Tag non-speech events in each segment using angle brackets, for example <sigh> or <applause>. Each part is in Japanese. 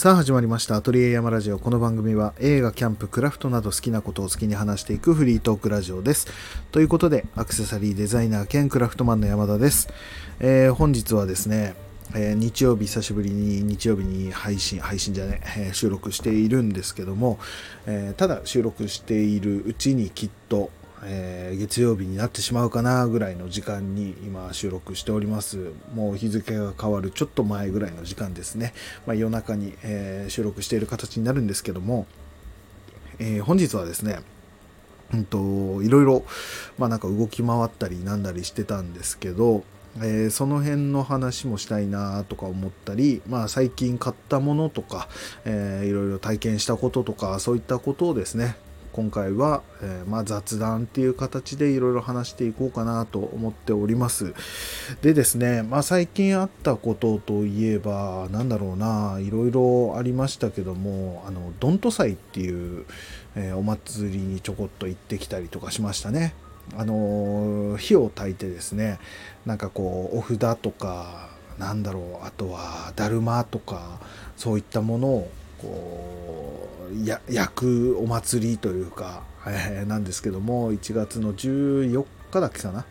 さあ始まりました。アトリエ山ラジオ。この番組は映画キャンプクラフトなど好きなことを好きに話していくフリートークラジオです。ということでアクセサリーデザイナー兼クラフトマンの山田です、えー、本日はですねえー、日曜日久しぶりに日曜日に配信配信じゃね、えー、収録しているんですけども、え、ただ収録しているうちにきっとえー、月曜日になってしまうかなぐらいの時間に今収録しております。もう日付が変わるちょっと前ぐらいの時間ですね、まあ、夜中に、えー、収録している形になるんですけども、えー、本日はですねうんといろいろ、まあ、なんか動き回ったりなんだりしてたんですけど、えー、その辺の話もしたいなとか思ったり、まあ、最近買ったものとか、えー、いろいろ体験したこととかそういったことをですね今回は、えー、まあ、雑談っていう形でいろいろ話していこうかなと思っております。でですね、まあ、最近あったことといえば、なんだろうな、いろいろありましたけども、あの、ドント祭っていう、えー、お祭りにちょこっと行ってきたりとかしましたね。あの火を焚いてですね、なんかこう、お札とか、なんだろう、あとは、だるまとか、そういったものをこうや焼くお祭りというか、えー、なんですけども1月の14日だっけかな？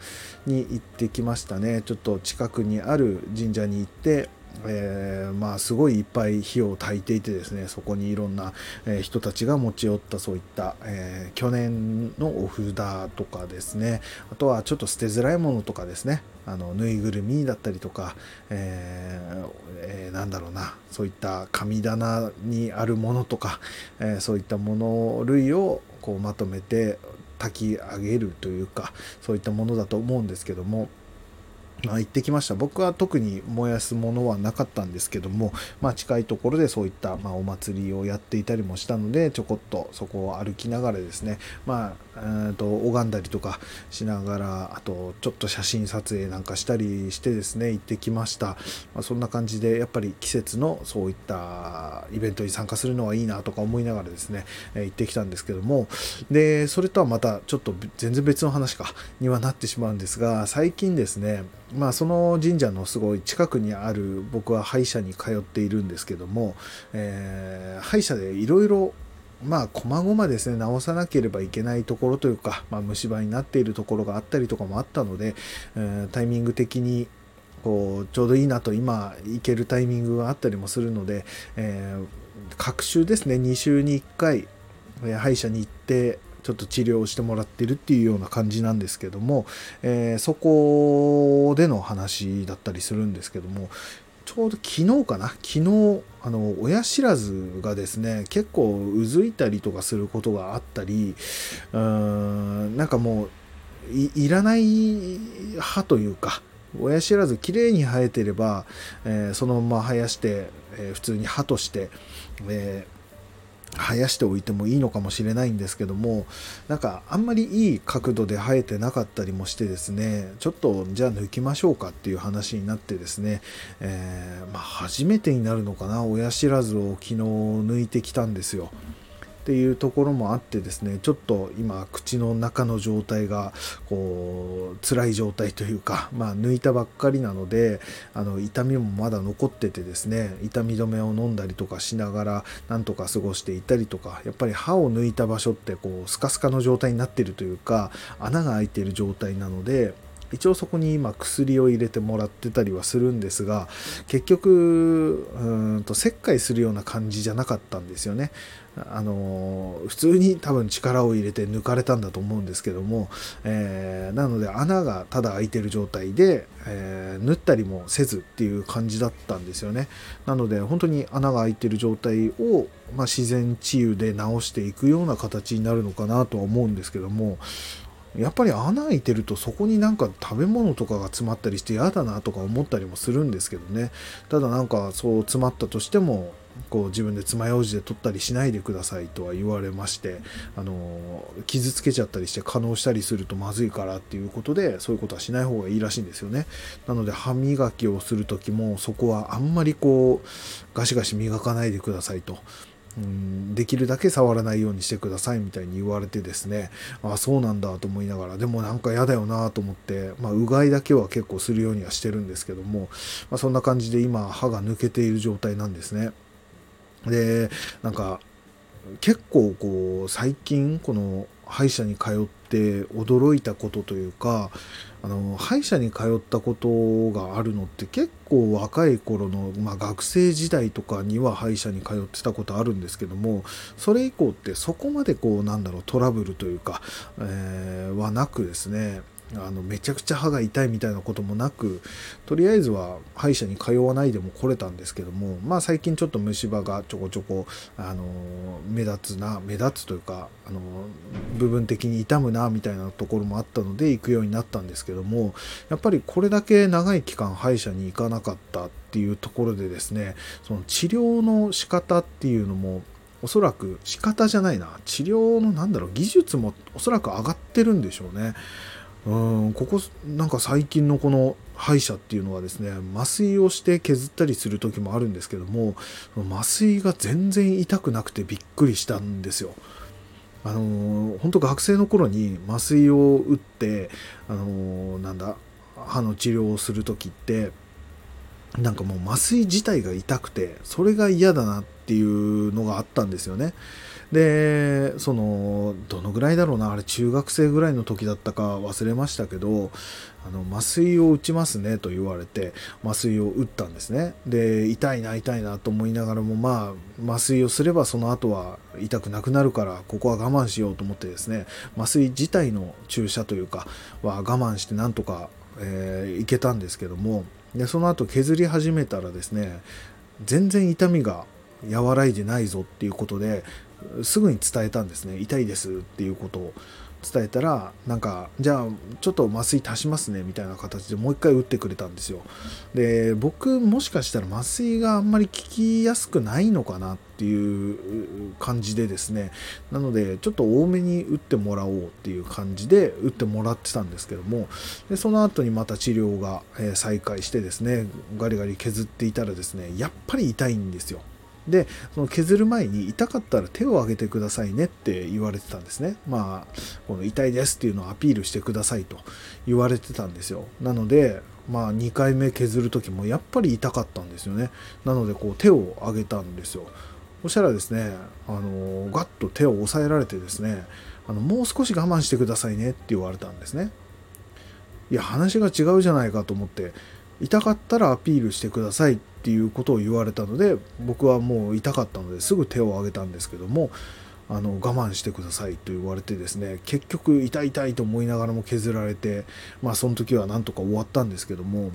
に行ってきましたね。ちょっと近くにある神社に行ってえー、まあすごいいっぱい火を焚いていてですねそこにいろんな、人たちが持ち寄ったそういった、えー、去年のお札とかですねあとはちょっと捨てづらいものとかですねあのぬいぐるみだったりとか、えーえー、なんだろうなそういった神棚にあるものとか、えー、そういったもの類をこうまとめて炊き上げるというかそういったものだと思うんですけどもまあ、行ってきました。僕は特に燃やすものはなかったんですけども、まあ、近いところでそういった、まあ、お祭りをやっていたりもしたのでちょこっとそこを歩きながらですね、まあ、えーと拝んだりとかしながらあとちょっと写真撮影なんかしたりしてですね行ってきました、まあ、そんな感じでやっぱり季節のそういったイベントに参加するのはいいなとか思いながらですね、え、行ってきたんですけども。でそれとはまたちょっと全然別の話かにはなってしまうんですが最近ですねまあ、その神社のすごい近くにある僕は歯医者に通っているんですけども、えー、歯医者でいろいろまあ、細々ですね、直さなければいけないところというか、まあ、虫歯になっているところがあったりとかもあったので、えー、タイミング的にこうちょうどいいなと今行けるタイミングがあったりもするので、えー、各週ですね2週に1回、歯医者に行ってちょっと治療をしてもらってるっていうような感じなんですけども、えー、そこでの話だったりするんですけどもちょうど昨日かな？昨日あの親知らずがですね結構うずいたりとかすることがあったりうーんなんかもういらない歯というか親知らずきれいに生えてれば、えー、そのまま生やして、えー、普通に歯として、えー生やしておいてもいいのかもしれないんですけどもなんかあんまりいい角度で生えてなかったりもしてですねちょっとじゃあ抜きましょうかっていう話になってですね、えー、まあ、初めてになるのかな親知らずを昨日抜いてきたんですよ。っていうところもあってですねちょっと今口の中の状態がこう辛い状態というか、まあ、抜いたばっかりなのであの痛みもまだ残っててですね痛み止めを飲んだりとかしながらなんとか過ごしていたりとかやっぱり歯を抜いた場所ってこうスカスカの状態になってるというか穴が開いてる状態なので一応そこに今薬を入れてもらってたりはするんですが結局うんと切開するような感じじゃなかったんですよね。あの普通に多分力を入れて抜かれたんだと思うんですけども、えー、なので穴がただ開いてる状態で、えー、縫ったりもせずっていう感じだったんですよねなので本当に穴が開いてる状態を、まあ、自然治癒で治していくような形になるのかなとは思うんですけどもやっぱり穴開いてるとそこになんか食べ物とかが詰まったりして嫌だなとか思ったりもするんですけどね。ただなんかそう詰まったとしてもこう自分で爪楊枝で取ったりしないでくださいとは言われましてあの傷つけちゃったりして可能したりするとまずいからっていうことでそういうことはしない方がいいらしいんですよね。なので歯磨きをする時もそこはあんまりこうガシガシ磨かないでくださいと。うんできるだけ触らないようにしてくださいみたいに言われてですねあそうなんだと思いながらでもなんか嫌だよなと思って、まあ、うがいだけは結構するようにはしてるんですけども、まあ、そんな感じで今歯が抜けている状態なんですね。でなんか結構こう最近この歯医者に通って驚いたことというかあの歯医者に通ったことがあるのって結構若い頃の、まあ、学生時代とかには歯医者に通ってたことあるんですけどもそれ以降ってそこまでこうなんだろうトラブルというか、えー、はなくですねあのめちゃくちゃ歯が痛いみたいなこともなくとりあえずは歯医者に通わないでも来れたんですけどもまあ最近ちょっと虫歯がちょこちょこあの目立つな目立つというかあの部分的に痛むなみたいなところもあったので行くようになったんですけどもやっぱりこれだけ長い期間歯医者に行かなかったっていうところでですねその治療の仕方っていうのもおそらく仕方じゃないな治療のなんだろう技術もおそらく上がってるんでしょうね。うんここなんか最近のこの歯医者っていうのはですね麻酔をして削ったりする時もあるんですけども麻酔が全然痛くなくてびっくりしたんですよ。あの本当学生の頃に麻酔を打ってあのなんだ歯の治療をする時ってなんかもう麻酔自体が痛くてそれが嫌だなっていうのがあったんですよね。でそのどのぐらいだろうなあれ中学生ぐらいの時だったか忘れましたけどあの麻酔を打ちますねと言われて麻酔を打ったんですね。で痛いな痛いなと思いながらもまあ麻酔をすればその後は痛くなくなるからここは我慢しようと思ってですね麻酔自体の注射というかは我慢してなんとか、えー、いけたんですけどもでその後削り始めたらですね全然痛みが和らいでないぞっていうことですぐに伝えたんですね。痛いですっていうことを伝えたらなんかじゃあちょっと麻酔足しますねみたいな形でもう一回打ってくれたんですよ。で僕もしかしたら麻酔があんまり効きやすくないのかなっていう感じでですね。なのでちょっと多めに打ってもらおうっていう感じで打ってもらってたんですけども。でその後にまた治療が再開してですねガリガリ削っていたらですねやっぱり痛いんですよ。でその削る前に痛かったら手を挙げてくださいねって言われてたんですね。まあこの痛いですっていうのをアピールしてくださいと言われてたんですよ。なのでまあ2回目削る時もやっぱり痛かったんですよね。なのでこう手を挙げたんですよ。そしたらですねあのガッと手を押さえられてですねあのもう少し我慢してくださいねって言われたんですね。いや話が違うじゃないかと思って痛かったらアピールしてくださいっていうことを言われたので僕はもう痛かったのですぐ手を挙げたんですけどもあの我慢してくださいと言われてですね結局痛い痛いと思いながらも削られてまあその時はなんとか終わったんですけども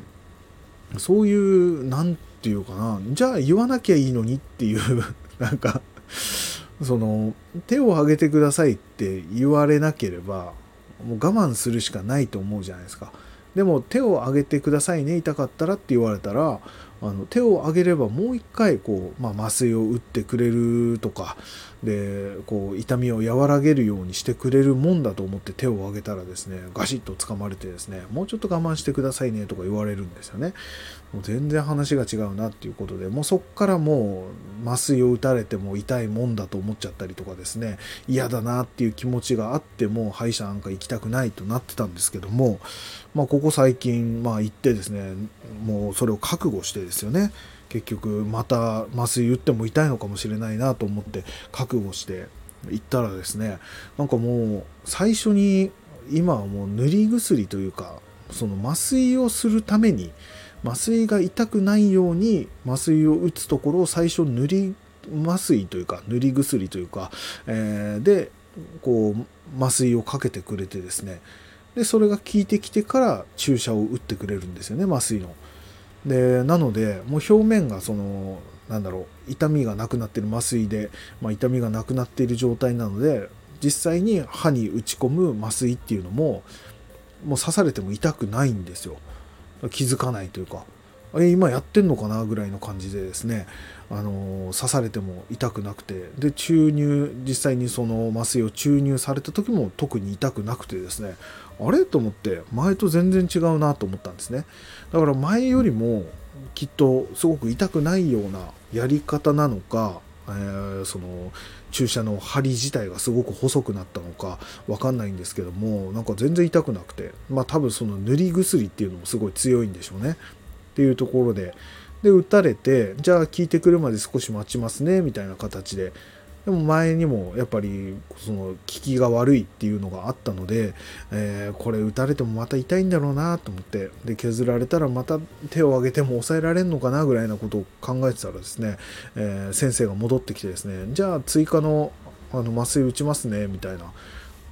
そういう何て言うかなじゃあ言わなきゃいいのにっていう <laughs> なんかその手を挙げてくださいって言われなければもう我慢するしかないと思うじゃないですか。でも手を挙げてくださいね痛かったらって言われたらあの手を挙げればもう一回こう、まあ、麻酔を打ってくれるとかでこう痛みを和らげるようにしてくれるもんだと思って手を挙げたらですねガシッと掴まれてですねもうちょっと我慢してくださいねとか言われるんですよね。もう全然話が違うなっていうことでもうそっからもう麻酔を打たれても痛いもんだと思っちゃったりとかですね嫌だなっていう気持ちがあっても歯医者なんか行きたくないとなってたんですけどもまあここ最近まあ行ってですねもうそれを覚悟してですよね。結局また麻酔打っても痛いのかもしれないなと思って覚悟して行ったらですねなんかもう最初に今はもう塗り薬というかその麻酔をするために麻酔が痛くないように麻酔を打つところを最初塗り麻酔というか塗り薬というか、えー、でこう麻酔をかけてくれてですねでそれが効いてきてから注射を打ってくれるんですよね麻酔の。でなのでもう表面がそのなんだろう痛みがなくなってる麻酔で、まあ、痛みがなくなっている状態なので実際に歯に打ち込む麻酔っていうのももう刺されても痛くないんですよ。気づかないというか。え今やってんのかなぐらいの感じでですね、あの刺されても痛くなくてで注入実際にその麻酔を注入された時も特に痛くなくてですねあれ？と思って前と全然違うなと思ったんですね。だから前よりもきっとすごく痛くないようなやり方なのか、えー、その注射の針自体がすごく細くなったのか分かんないんですけどもなんか全然痛くなくてまあ多分その塗り薬っていうのもすごい強いんでしょうね。っていうところで。で打たれてじゃあ効いてくるまで少し待ちますねみたいな形で。でも前にもやっぱりその効きが悪いっていうのがあったので、えー、これ打たれてもまた痛いんだろうなと思って。で削られたらまた手を挙げても抑えられるのかなぐらいなことを考えてたらですね、えー、先生が戻ってきてですねじゃあ追加のあの麻酔打ちますねみたいな。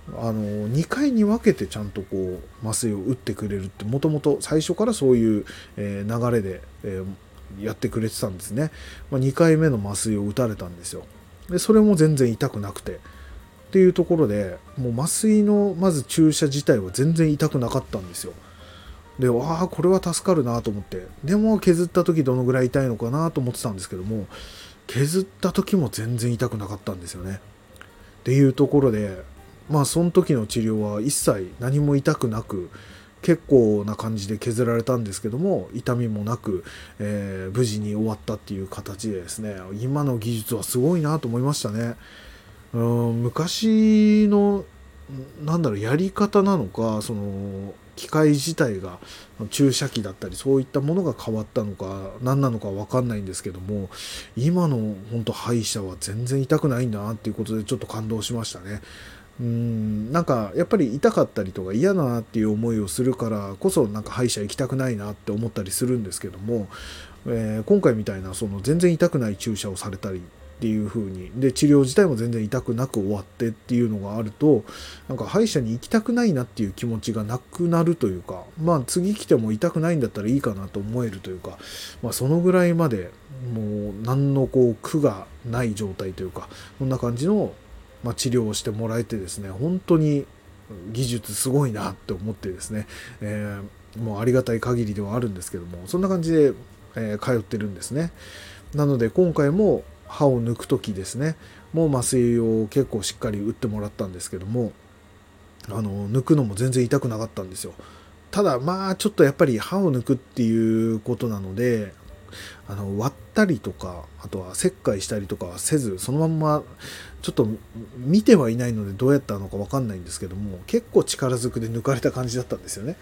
あの2回に分けてちゃんとこう麻酔を打ってくれるってもともと最初からそういう、え流れで、えやってくれてたんですね、まあ、2回目の麻酔を打たれたんですよ。でそれも全然痛くなくて。っていうところでもう麻酔のまず注射自体は全然痛くなかったんですよ。でああこれは助かるなと思って。でも削った時どのぐらい痛いのかなと思ってたんですけども削った時も全然痛くなかったんですよね。っていうところでまあその時の治療は一切何も痛くなく結構な感じで削られたんですけども痛みもなく、えー、無事に終わったっていう形でですね今の技術はすごいなと思いましたね。うん昔のなんだろうやり方なのかその機械自体が注射器だったりそういったものが変わったのか何なのか分かんないんですけども今の本当歯医者は全然痛くないんだなっていうことでちょっと感動しましたね。うん。なんかやっぱり痛かったりとか嫌だなっていう思いをするからこそなんか歯医者行きたくないなって思ったりするんですけども、えー、今回みたいなその全然痛くない注射をされたりっていう風に。で治療自体も全然痛くなく終わってっていうのがあるとなんか歯医者に行きたくないなっていう気持ちがなくなるというかまあ次来ても痛くないんだったらいいかなと思えるというか、まあ、そのぐらいまでもう何のこう苦がない状態というかそんな感じのまあ、治療をしてもらえてですね本当に技術すごいなって思ってですね、えー、もうありがたい限りではあるんですけどもそんな感じで、えー、通ってるんですね。なので今回も歯を抜く時ですねもう麻酔を結構しっかり打ってもらったんですけどもあの抜くのも全然痛くなかったんですよ。ただまあちょっとやっぱり歯を抜くっていうことなのであの割ったりとかあとは切開したりとかはせずそのまんまちょっと見てはいないのでどうやったのか分かんないんですけども結構力ずくで抜かれた感じだったんですよね。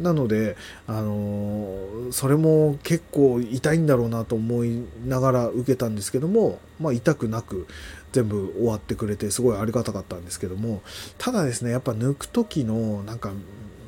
なので、あのそれも結構痛いんだろうなと思いながら受けたんですけども、まあ、痛くなく全部終わってくれてすごいありがたかったんですけどもただですねやっぱ抜く時のなんか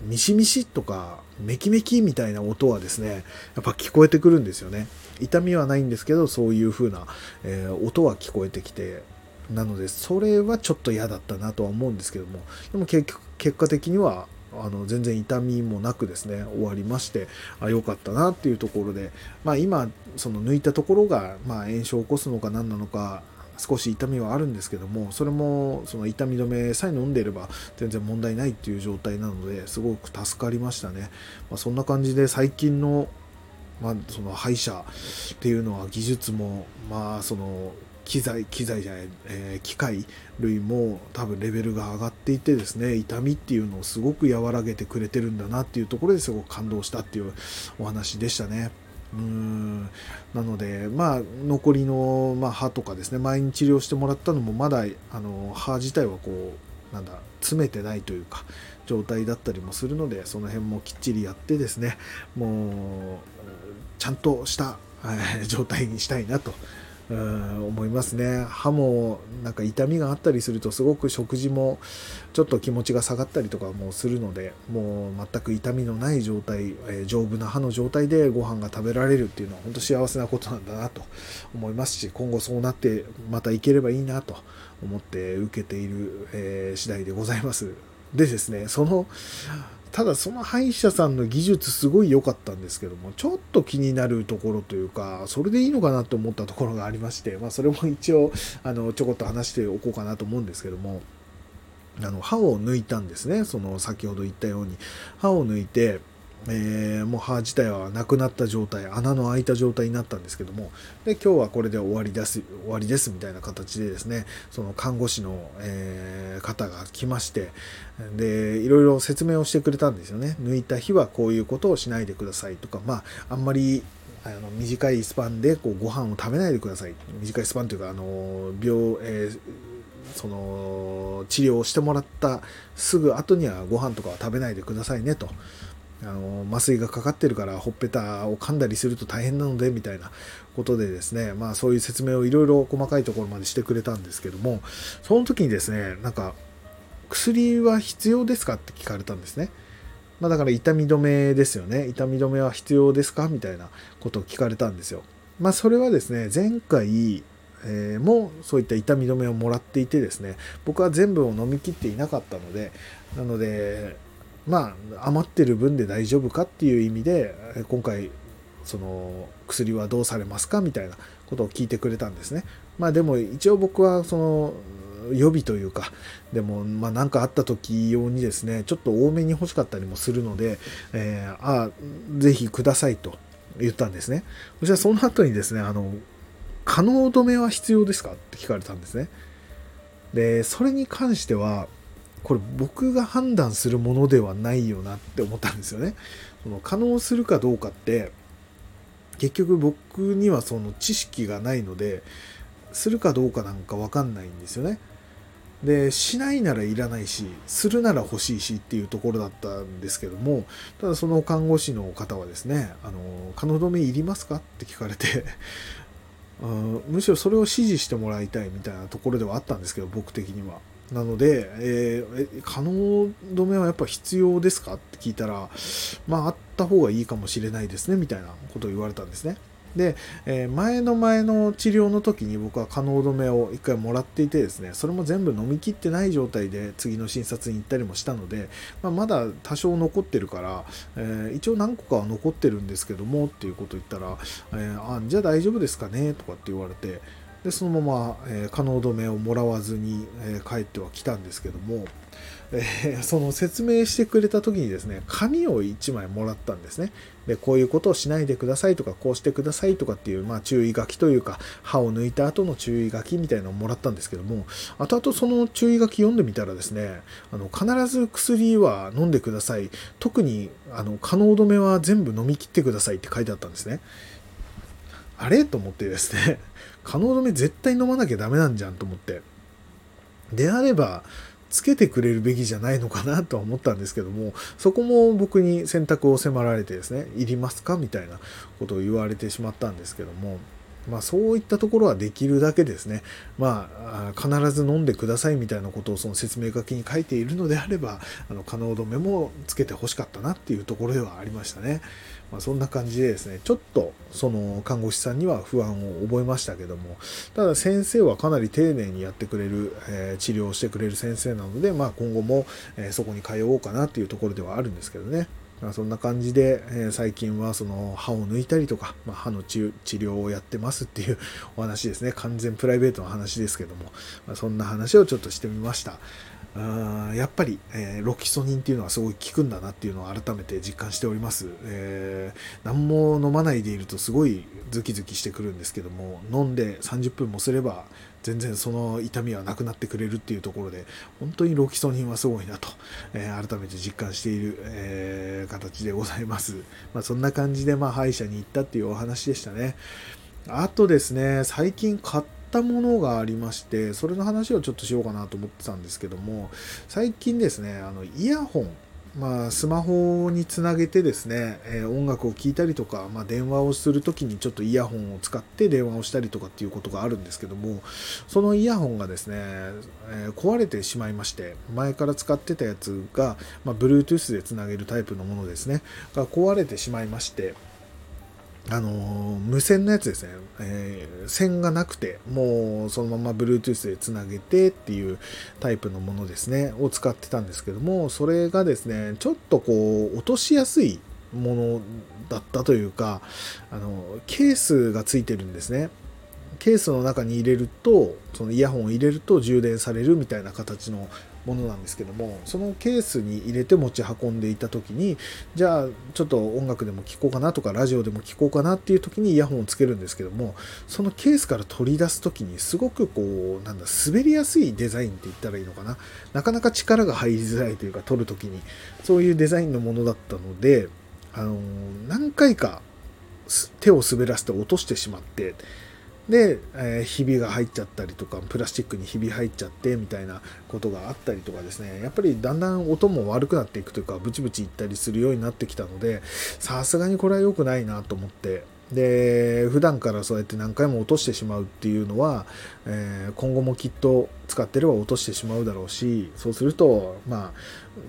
ミシミシとかメキメキみたいな音はですねやっぱ聞こえてくるんですよね痛みはないんですけどそういう風な、えー、音は聞こえてきてなのでそれはちょっと嫌だったなとは思うんですけども。でも結局結果的にはあの全然痛みもなくですね終わりましてあ良かったなっていうところで、まあ、今その抜いたところが、まあ、炎症を起こすのか何なのか少し痛みはあるんですけどもそれもその痛み止めさえ飲んでいれば全然問題ないっていう状態なのですごく助かりましたね、まあ、そんな感じで最近のまあ、その歯医者っていうのは技術もまあその機材機材じゃない、えー、機械類も多分レベルが上がっていてですね痛みっていうのをすごく和らげてくれてるんだなっていうところですごく感動したっていうお話でしたね。うんなので、まあ、残りの、まあ、歯とかですね前に治療してもらったのもまだあの歯自体はこうなんだ詰めてないというか状態だったりもするのでその辺もきっちりやってですねもうちゃんとした、え状態にしたいなとうん思いますね。歯もなんか痛みがあったりするとすごく食事もちょっと気持ちが下がったりとかもするのでもう全く痛みのない状態、えー、丈夫な歯の状態でご飯が食べられるっていうのは本当幸せなことなんだなと思いますし今後そうなってまたいければいいなと思って受けている、えー、次第でございます。でですねそのただその歯医者さんの技術すごい良かったんですけどもちょっと気になるところというかそれでいいのかなと思ったところがありまして、まあ、それも一応あのちょこっと話しておこうかなと思うんですけどもあの歯を抜いたんですね。その先ほど言ったように歯を抜いてえー、もう歯自体はなくなった状態穴の開いた状態になったんですけどもで今日はこれで終わりです終わりですみたいな形でですねその看護師の、えー、方が来ましてでいろいろ説明をしてくれたんですよね。抜いた日はこういうことをしないでくださいとかまああんまりあの短いスパンでこうご飯を食べないでください。短いスパンというかあの病、えーその治療をしてもらったすぐ後にはご飯とかは食べないでくださいねと。あの麻酔がかかってるからほっぺたを噛んだりすると大変なのでみたいなことでですねまあそういう説明をいろいろ細かいところまでしてくれたんですけどもその時にですねなんか薬は必要ですかって聞かれたんですね。まあ、だから痛み止めですよね。痛み止めは必要ですかみたいなことを聞かれたんですよ。まあそれはですね、前回、えー、もそういった痛み止めをもらっていてですね、僕は全部を飲み切っていなかったので、なので、まあ余ってる分で大丈夫かっていう意味で、今回、その薬はどうされますかみたいなことを聞いてくれたんですね。まあでも一応僕はその予備というか、でも、まあ、なんかあった時用にですね、ちょっと多めに欲しかったりもするので、えー、あぜひくださいと言ったんですね。そしたらその後にですね、あの、可能止めは必要ですかって聞かれたんですね。で、それに関しては、これ僕が判断するものではないよなって思ったんですよね。その可能するかどうかって、結局僕にはその知識がないので、するかどうかなんかわかんないんですよね。でしないならいらないしするなら欲しいしっていうところだったんですけどもただその看護師の方はですね「あの可能止めいりますか?」って聞かれて <laughs> むしろそれを指示してもらいたいみたいなところではあったんですけど僕的には。なので、えー、可能止めはやっぱ必要ですか？って聞いたらまああった方がいいかもしれないですねみたいなことを言われたんですね。で、えー、前の前の治療の時に僕は可能止めを1回もらっていてですねそれも全部飲み切ってない状態で次の診察に行ったりもしたので、まあ、まだ多少残ってるから、えー、一応何個かは残ってるんですけどもっていうことを言ったら、えー、あじゃあ大丈夫ですかね？とかって言われてでそのまま、え可能止めをもらわずに、え帰ってはきたんですけども、えー、<laughs> その説明してくれた時にですね、紙を1枚もらったんですね。で、こういうことをしないでくださいとか、こうしてくださいとかっていう、まあ注意書きというか、歯を抜いた後の注意書きみたいなのをもらったんですけども、後々その注意書き読んでみたらですね、あの必ず薬は飲んでください。特に、あの、可能止めは全部飲み切ってくださいって書いてあったんですね。あれ？と思ってですね、可能止め絶対飲まなきゃダメなんじゃんと思って。であれば、つけてくれるべきじゃないのかなとは思ったんですけども、そこも僕に選択を迫られてですね、いりますかみたいなことを言われてしまったんですけども、まあそういったところはできるだけですね、まあ必ず飲んでくださいみたいなことをその説明書きに書いているのであれば、あの可能止めもつけて欲しかったなっていうところではありましたね。まあ、そんな感じでですね、ちょっとその看護師さんには不安を覚えましたけども、ただ先生はかなり丁寧にやってくれる、えー、治療をしてくれる先生なので、まあ、今後も、えー、そこに通おうかなっていうところではあるんですけどね。まあ、そんな感じで、えー、最近はその歯を抜いたりとか、まあ、歯の治療をやってますっていう <laughs> お話ですね。完全プライベートの話ですけども、まあ、そんな話をちょっとしてみました。あやっぱり、えー、ロキソニンっていうのはすごい効くんだなっていうのを改めて実感しております、えー、何も飲まないでいるとすごいズキズキしてくるんですけども飲んで30分もすれば全然その痛みはなくなってくれるっていうところで本当にロキソニンはすごいなと、えー、改めて実感している、え形でございます、まあ、そんな感じでまあ歯医者に行ったっていうお話でしたね。あとですね最近買っったものがありましてそれの話をちょっとしようかなと思ってたんですけども最近ですねあのイヤホンまあ、スマホにつなげてですね、えー、音楽を聴いたりとか、まあ、電話をするときにちょっとイヤホンを使って電話をしたりとかっていうことがあるんですけども、そのイヤホンがですね、えー、壊れてしまいまして、前から使ってたやつが、まあ、Bluetooth でつなげるタイプのものですね、が壊れてしまいまして、あの無線のやつですね、えー、線がなくて、もうそのまま Bluetooth でつなげてっていうタイプのものですね、を使ってたんですけども、それがですね、ちょっとこう、落としやすいものだったというか、あの、ケースがついてるんですね。ケースの中に入れると、そのイヤホンを入れると充電されるみたいな形のものなんですけどもそのケースに入れて持ち運んでいた時にじゃあちょっと音楽でも聴こうかなとかラジオでも聴こうかなっていう時にイヤホンをつけるんですけどもそのケースから取り出す時にすごくこうなんだ滑りやすいデザインって言ったらいいのかな。なかなか力が入りづらいというか取る時にそういうデザインのものだったのであの何回か手を滑らせて落としてしまってで、えー、ひびが入っちゃったりとかプラスチックにひび入っちゃってみたいなことがあったりとかですね。やっぱりだんだん音も悪くなっていくというかブチブチいったりするようになってきたのでさすがにこれは良くないなと思って。で普段からそうやって何回も落としてしまうっていうのは、えー、今後もきっと使ってれば落としてしまうだろうしそうするとまあ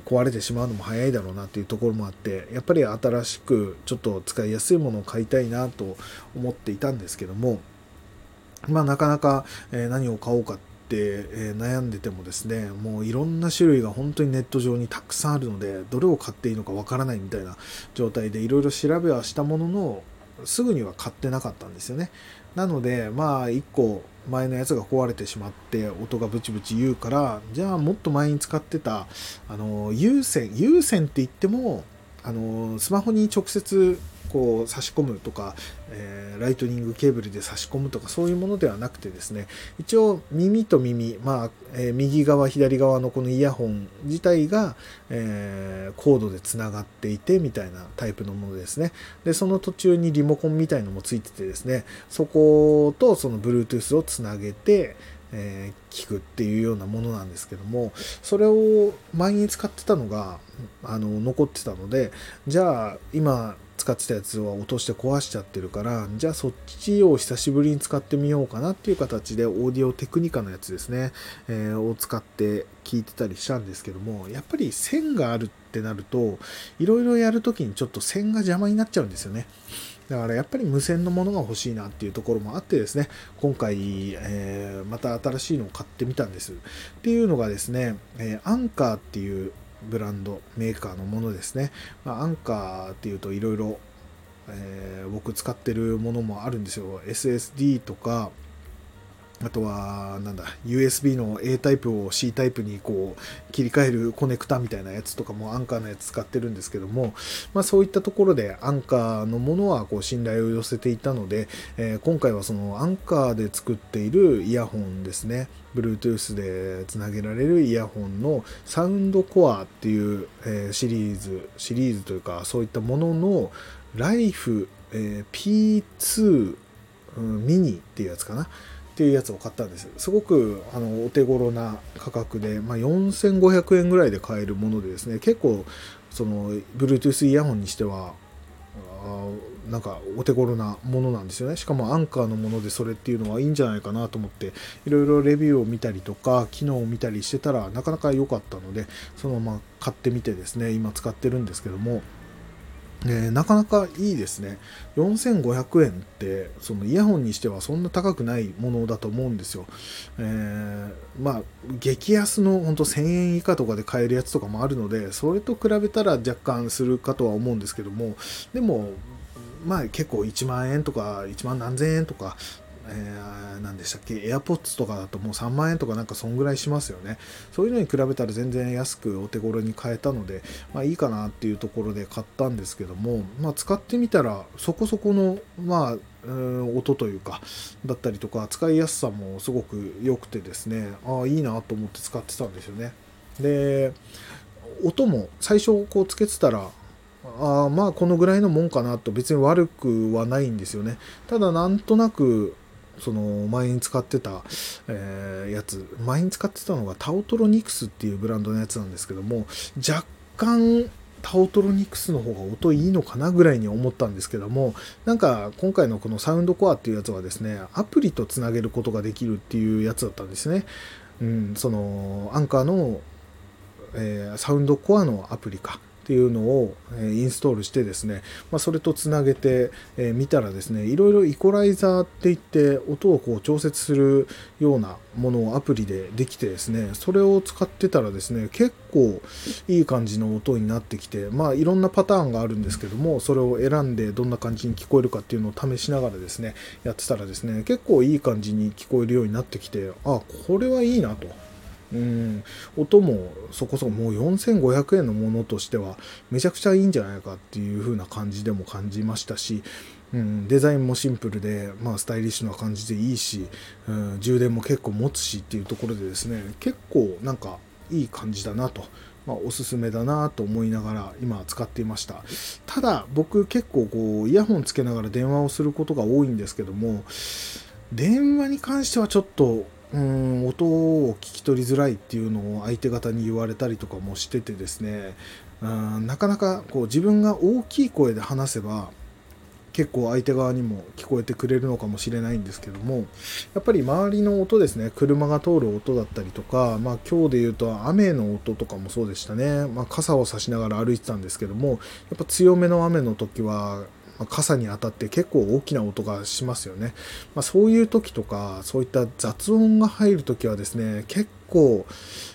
壊れてしまうのも早いだろうなっていうところもあってやっぱり新しくちょっと使いやすいものを買いたいなと思っていたんですけどもまあなかなか、え何を買おうかってえ悩んでてもですねもういろんな種類が本当にネット上にたくさんあるのでどれを買っていいのかわからないみたいな状態でいろいろ調べはしたもののすぐには買ってなかったんですよね。なので、まあ、1個前のやつが壊れてしまって音がブチブチ言うから、じゃあもっと前に使ってた、あの、有線、有線って言っても、あの、スマホに直接こう差し込むとか、えー、ライトニングケーブルで差し込むとかそういうものではなくてですね一応耳と耳、まあえー、右側左側のこのイヤホン自体が、えー、コードでつながっていてみたいなタイプのものですね。でその途中にリモコンみたいのもついててですねそことその Bluetooth をつなげてえ、聞くっていうようなものなんですけどもそれを前に使ってたのがあの残ってたのでじゃあ今使ってたやつは落として壊しちゃってるからじゃあそっちを久しぶりに使ってみようかなっていう形でオーディオテクニカのやつですね、えー、を使って聞いてたりしたんですけどもやっぱり線があるってなるといろいろやるときにちょっと線が邪魔になっちゃうんですよねだからやっぱり無線のものが欲しいなっていうところもあってですね、今回、えー、また新しいのを買ってみたんです。っていうのがですね、えー、アンカーっていうブランド、メーカーのものですね。まあ、アンカーっていうといろいろ僕使ってるものもあるんですよ。SSD とか、あとは、なんだ、USB の A タイプを C タイプにこう切り替えるコネクタみたいなやつとかもアンカーのやつ使ってるんですけども、まあそういったところでアンカーのものはこう信頼を寄せていたので、えー、今回はそのアンカーで作っているイヤホンですね、Bluetooth でつなげられるイヤホンのサウンドコアっていう、え、シリーズ、シリーズというかそういったもののライフ、え、P2、うん、ミニっていうやつかな。っていうやつを買ったんです。すごくあのお手頃な価格で、まあ、4500円ぐらいで買えるものでですね、結構その Bluetooth イヤホンにしてはなんかお手頃なものなんですよね。しかもアンカーのものでそれっていうのはいいんじゃないかなと思って、いろいろレビューを見たりとか、機能を見たりしてたらなかなか良かったので、そのまま買ってみてですね、今使ってるんですけども、え、なかなかいいですね。4500円って、そのイヤホンにしてはそんな高くないものだと思うんですよ。えー、まあ、激安のほんと1000円以下とかで買えるやつとかもあるので、それと比べたら若干するかとは思うんですけども、でも、まあ結構1万円とか1万何千円とかえー、何でしたっけ？AirPods とかだともう3万円とかなんかそんぐらいしますよね。そういうのに比べたら全然安くお手頃に買えたのでまあいいかなっていうところで買ったんですけどもまあ使ってみたらそこそこのまあ音というかだったりとか使いやすさもすごく良くてですねああいいなと思って使ってたんですよね。で音も最初こうつけてたらあまあこのぐらいのもんかなと別に悪くはないんですよね。ただなんとなくその前に使ってた、えー、やつ。前に使ってたのがタオトロニクスっていうブランドのやつなんですけども若干タオトロニクスの方が音いいのかなぐらいに思ったんですけどもなんか今回のこのサウンドコアっていうやつはですねアプリとつなげることができるっていうやつだったんですね。うんそのアンカーの、えー、サウンドコアのアプリか。っていうのを、えインストールしてですね、まあ、それとつなげてみ、えー、たらですねいろいろイコライザーっていって音をこう調節するようなものをアプリでできてですねそれを使ってたらですね結構いい感じの音になってきてまあいろんなパターンがあるんですけどもそれを選んでどんな感じに聞こえるかっていうのを試しながらですねやってたらですね結構いい感じに聞こえるようになってきてあこれはいいなと。うん、音もそこそこもう4500円のものとしてはめちゃくちゃいいんじゃないかっていう風な感じでも感じましたし、うん、デザインもシンプルで、まあ、スタイリッシュな感じでいいし、うん、充電も結構持つしっていうところでですね結構なんかいい感じだなと。まあ、おすすめだなと思いながら今使っていましたただ僕結構こうイヤホンつけながら電話をすることが多いんですけども電話に関してはちょっとうん音を聞き取りづらいっていうのを相手方に言われたりとかもしててですね。うんなかなかこう自分が大きい声で話せば結構相手側にも聞こえてくれるのかもしれないんですけどもやっぱり周りの音ですね車が通る音だったりとか、まあ、今日で言うと雨の音とかもそうでしたね、まあ、傘を差しながら歩いてたんですけどもやっぱ強めの雨の時はま傘に当たって結構大きな音がしますよね、まあ、そういう時とかそういった雑音が入る時はですね結構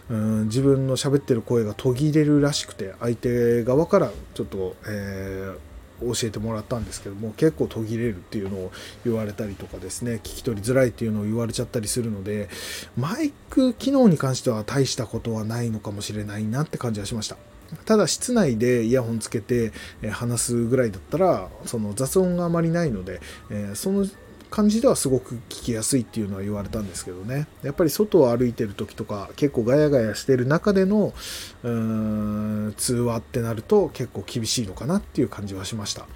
うん自分の喋ってる声が途切れるらしくて相手側からちょっと、えー教えてもらったんですけども結構途切れるっていうのを言われたりとかですね聞き取りづらいっていうのを言われちゃったりするのでマイク機能に関しては大したことはないのかもしれないなって感じはしました。ただ室内でイヤホンつけて話すぐらいだったらその雑音があまりないのでえその感じではすごく聞きやすいっていうのは言われたんですけどね。やっぱり外を歩いてる時とか結構ガヤガヤしてる中でのうーん通話ってなると結構厳しいのかなっていう感じはしました。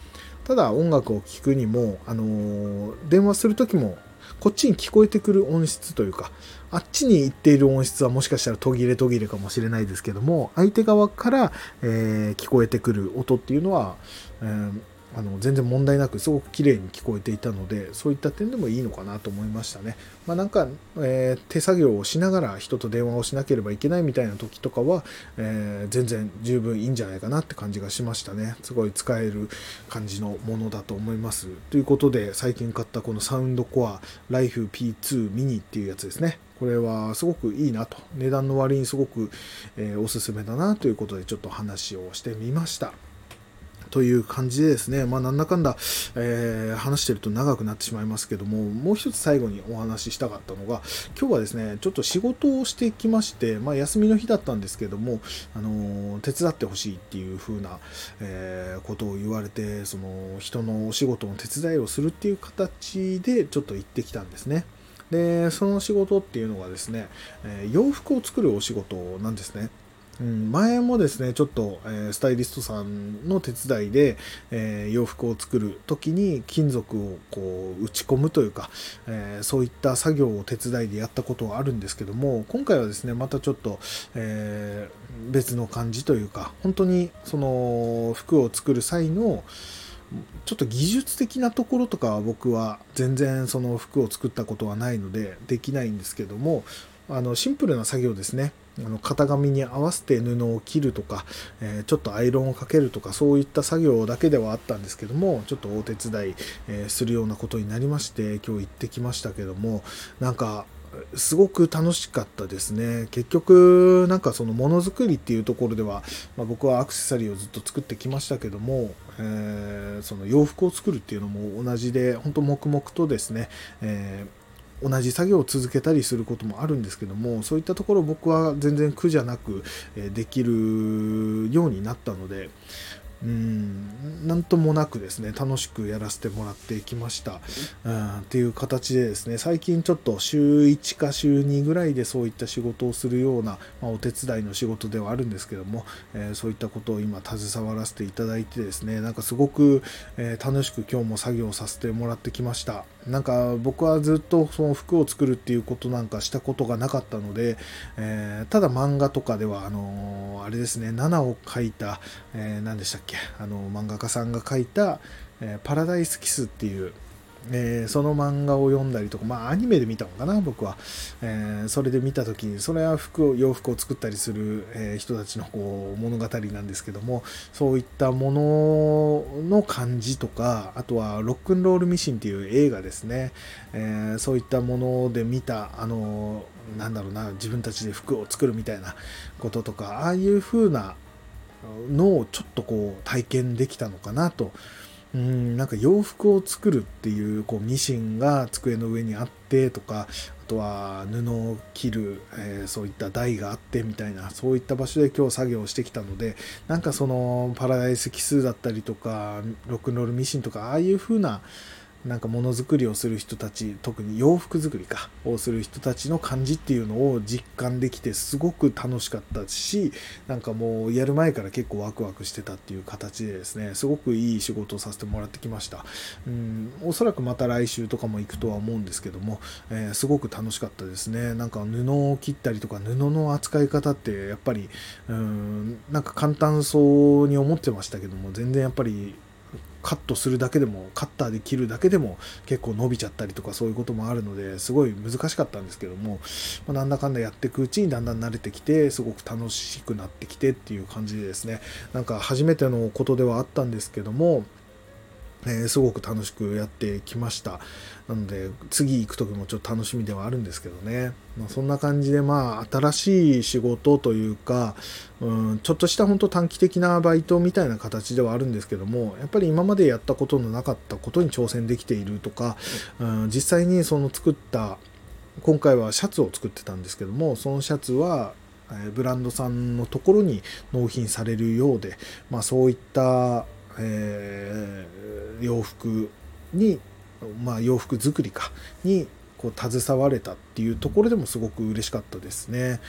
ただ音楽を聴くにも、あのー、電話する時もこっちに聞こえてくる音質というかあっちに行っている音質はもしかしたら途切れ途切れかもしれないですけども相手側から、えー、聞こえてくる音っていうのは、えーあの全然問題なくすごく綺麗に聞こえていたのでそういった点でもいいのかなと思いましたね。まあ、なんか、えー、手作業をしながら人と電話をしなければいけないみたいな時とかは、えー、全然十分いいんじゃないかなって感じがしましたね。すごい使える感じのものだと思います。ということで最近買ったこのサウンドコアライフ P2 ミニっていうやつですね。これはすごくいいなと値段の割にすごく、えー、おすすめだなということでちょっと話をしてみました。という感じでですね、まあ、なんだかんだ、えー、話してると長くなってしまいますけども、もう一つ最後にお話ししたかったのが、今日はですね、ちょっと仕事をしてきまして、まあ、休みの日だったんですけども、あの手伝ってほしいっていう風な、えー、ことを言われて、その人のお仕事の手伝いをするっていう形でちょっと行ってきたんですね。で、その仕事っていうのがですね、え洋服を作るお仕事なんですね。うん、前もですね、ちょっと、えー、スタイリストさんの手伝いで、えー、洋服を作る時に金属をこう打ち込むというか、えー、そういった作業を手伝いでやったことはあるんですけども、今回はですね、またちょっと、え別の感じというか、本当にその服を作る際の、ちょっと技術的なところとかは僕は全然その服を作ったことはないのでできないんですけどもあのシンプルな作業ですね。あの型紙に合わせて布を切るとか、えー、ちょっとアイロンをかけるとかそういった作業だけではあったんですけどもちょっとお手伝い、え、するようなことになりまして今日行ってきましたけどもなんかすごく楽しかったですね。結局なんかそのものづくりっていうところでは、まあ、僕はアクセサリーをずっと作ってきましたけども、えー、その洋服を作るっていうのも同じで本当黙々とですね、えー同じ作業を続けたりすることもあるんですけどもそういったところ僕は全然苦じゃなくできるようになったのでうん。なんともなくですね楽しくやらせてもらってきました、うん、っていう形でですね最近ちょっと週1か週2ぐらいでそういった仕事をするような、まあ、お手伝いの仕事ではあるんですけども、えー、そういったことを今携わらせていただいてですねなんかすごく、えー、楽しく今日も作業させてもらってきました。なんか僕はずっとその服を作るっていうことなんかしたことがなかったので、えー、ただ漫画とかではあのあれですね7を描いた、え何でしたっけあの漫画家さんが描いた、えパラダイスキスっていうえー、その漫画を読んだりとか、まあアニメで見たのかな、僕は。えー、それで見た時に、それは服を、洋服を作ったりする、えー、人たちのこう物語なんですけども、そういったものの感じとか、あとはロックンロールミシンっていう映画ですね。えそういったもので見た、あのなんだろうな、自分たちで服を作るみたいなこととか、ああいう風なのをちょっとこう体験できたのかなと。うんなんか洋服を作るっていうこうミシンが机の上にあってとかあとは布を切る、えー、そういった台があってみたいなそういった場所で今日作業してきたのでなんかそのパラダイス奇数だったりとかロックンロールミシンとかああいう風ななんかものづくりをする人たち特に洋服作りかをする人たちの感じっていうのを実感できてすごく楽しかったしなんかもうやる前から結構ワクワクしてたっていう形でですねすごくいい仕事をさせてもらってきました。うんおそらくまた来週とかも行くとは思うんですけども、えー、すごく楽しかったですね。なんか布を切ったりとか布の扱い方ってやっぱりうんなんか簡単そうに思ってましたけども全然やっぱりカットするだけでもカッターで切るだけでも結構伸びちゃったりとかそういうこともあるのですごい難しかったんですけども、まあ、なんだかんだやっていくうちにだんだん慣れてきてすごく楽しくなってきてっていう感じでですね。なんか初めてのことではあったんですけどもえー、すごく楽しくやってきました。なので、次行く時もちょっと楽しみではあるんですけどね。まあ、そんな感じで、まあ、新しい仕事というか、うん、ちょっとした本当短期的なバイトみたいな形ではあるんですけども、やっぱり今までやったことのなかったことに挑戦できているとか、うん、実際にその作った、今回はシャツを作ってたんですけども、そのシャツは、ブランドさんのところに納品されるようで、まあ、そういったえー、洋服に、まあ、洋服作りかにこう携われたっていうところでもすごく嬉しかったですね。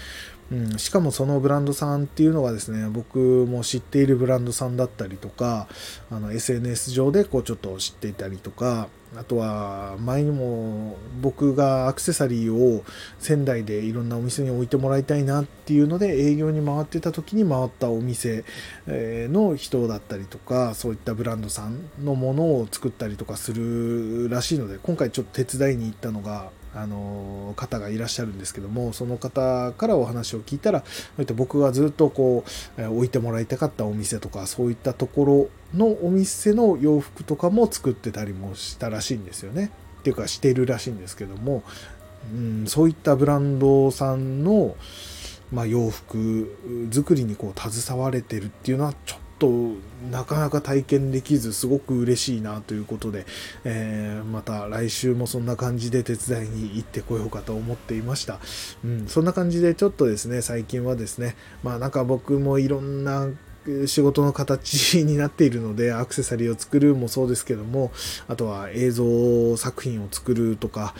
うん、しかもそのブランドさんっていうのがですね僕も知っているブランドさんだったりとかあの SNS 上でこうちょっと知っていたりとかあとは前にも僕がアクセサリーを仙台でいろんなお店に置いてもらいたいなっていうので営業に回ってた時に回ったお店の人だったりとかそういったブランドさんのものを作ったりとかするらしいので今回ちょっと手伝いに行ったのがあの方がいらっしゃるんですけどもその方からお話を聞いたらそういった僕がずっとこう置いてもらいたかったお店とかそういったところのお店の洋服とかも作ってたりもしたらしいんですよね。っていうかしてるらしいんですけども、うん、そういったブランドさんの、まあ、洋服作りにこう携われてるっていうのはちょっとなかなか体験できずすごく嬉しいなということで、えー、また来週もそんな感じで手伝いに行ってこようかと思っていました、うん、そんな感じでちょっとですね最近はですねまあなんか僕もいろんな仕事の形になっているので、アクセサリーを作るもそうですけども、あとは映像作品を作るとか、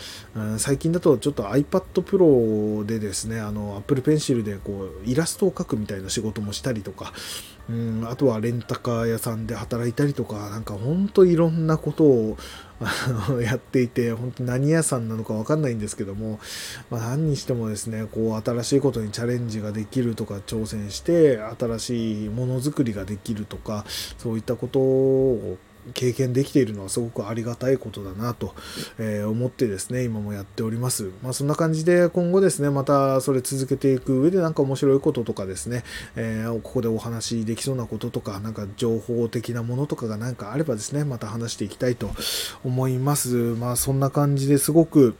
最近だとちょっと iPad Pro でですね、あの Apple Pencil でこうイラストを描くみたいな仕事もしたりとか、うん、あとはレンタカー屋さんで働いたりとか、なんかほんといろんなことを <laughs> やっていて、本当何屋さんなのかわかんないんですけども、まあ、何にしてもですね、こう新しいことにチャレンジができるとか挑戦して、新しいものづくりができるとか、そういったことを経験できているのはすごくありがたいことだなと、え思ってですね、今もやっております。まあ、そんな感じで今後ですね、またそれ続けていく上でなんか面白いこととかですね、えー、ここでお話できそうなこととか、なんか情報的なものとかがなんかあればですね、また話していきたいと思います。まあそんな感じですごく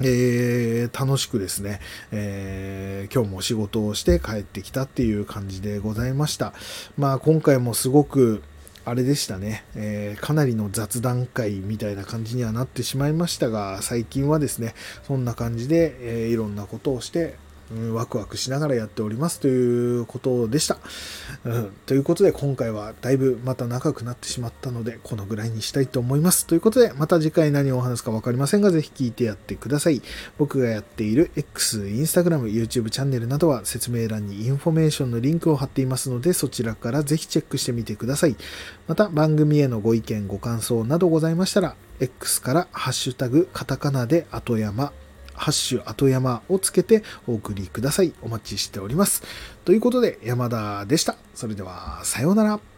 えー、楽しくですね、えー、今日も仕事をして帰ってきたっていう感じでございました。まあ今回もすごくあれでしたね、えー、かなりの雑談会みたいな感じにはなってしまいましたが、最近はですね、そんな感じで、えー、いろんなことをして、うん、ワクワクしながらやっておりますということでした。うん、ということで今回はだいぶまた長くなってしまったのでこのぐらいにしたいと思います。ということでまた次回何をお話すか分かりませんがぜひ聞いてやってください。僕がやっている X、Instagram、YouTube チャンネルなどは説明欄にインフォメーションのリンクを貼っていますのでそちらからぜひチェックしてみてください。また番組へのご意見ご感想などございましたら X からハッシュタグカタカナで後山ハッシュ後山をつけてお送りください。お待ちしております。ということで、山田でした。それでは、さようなら。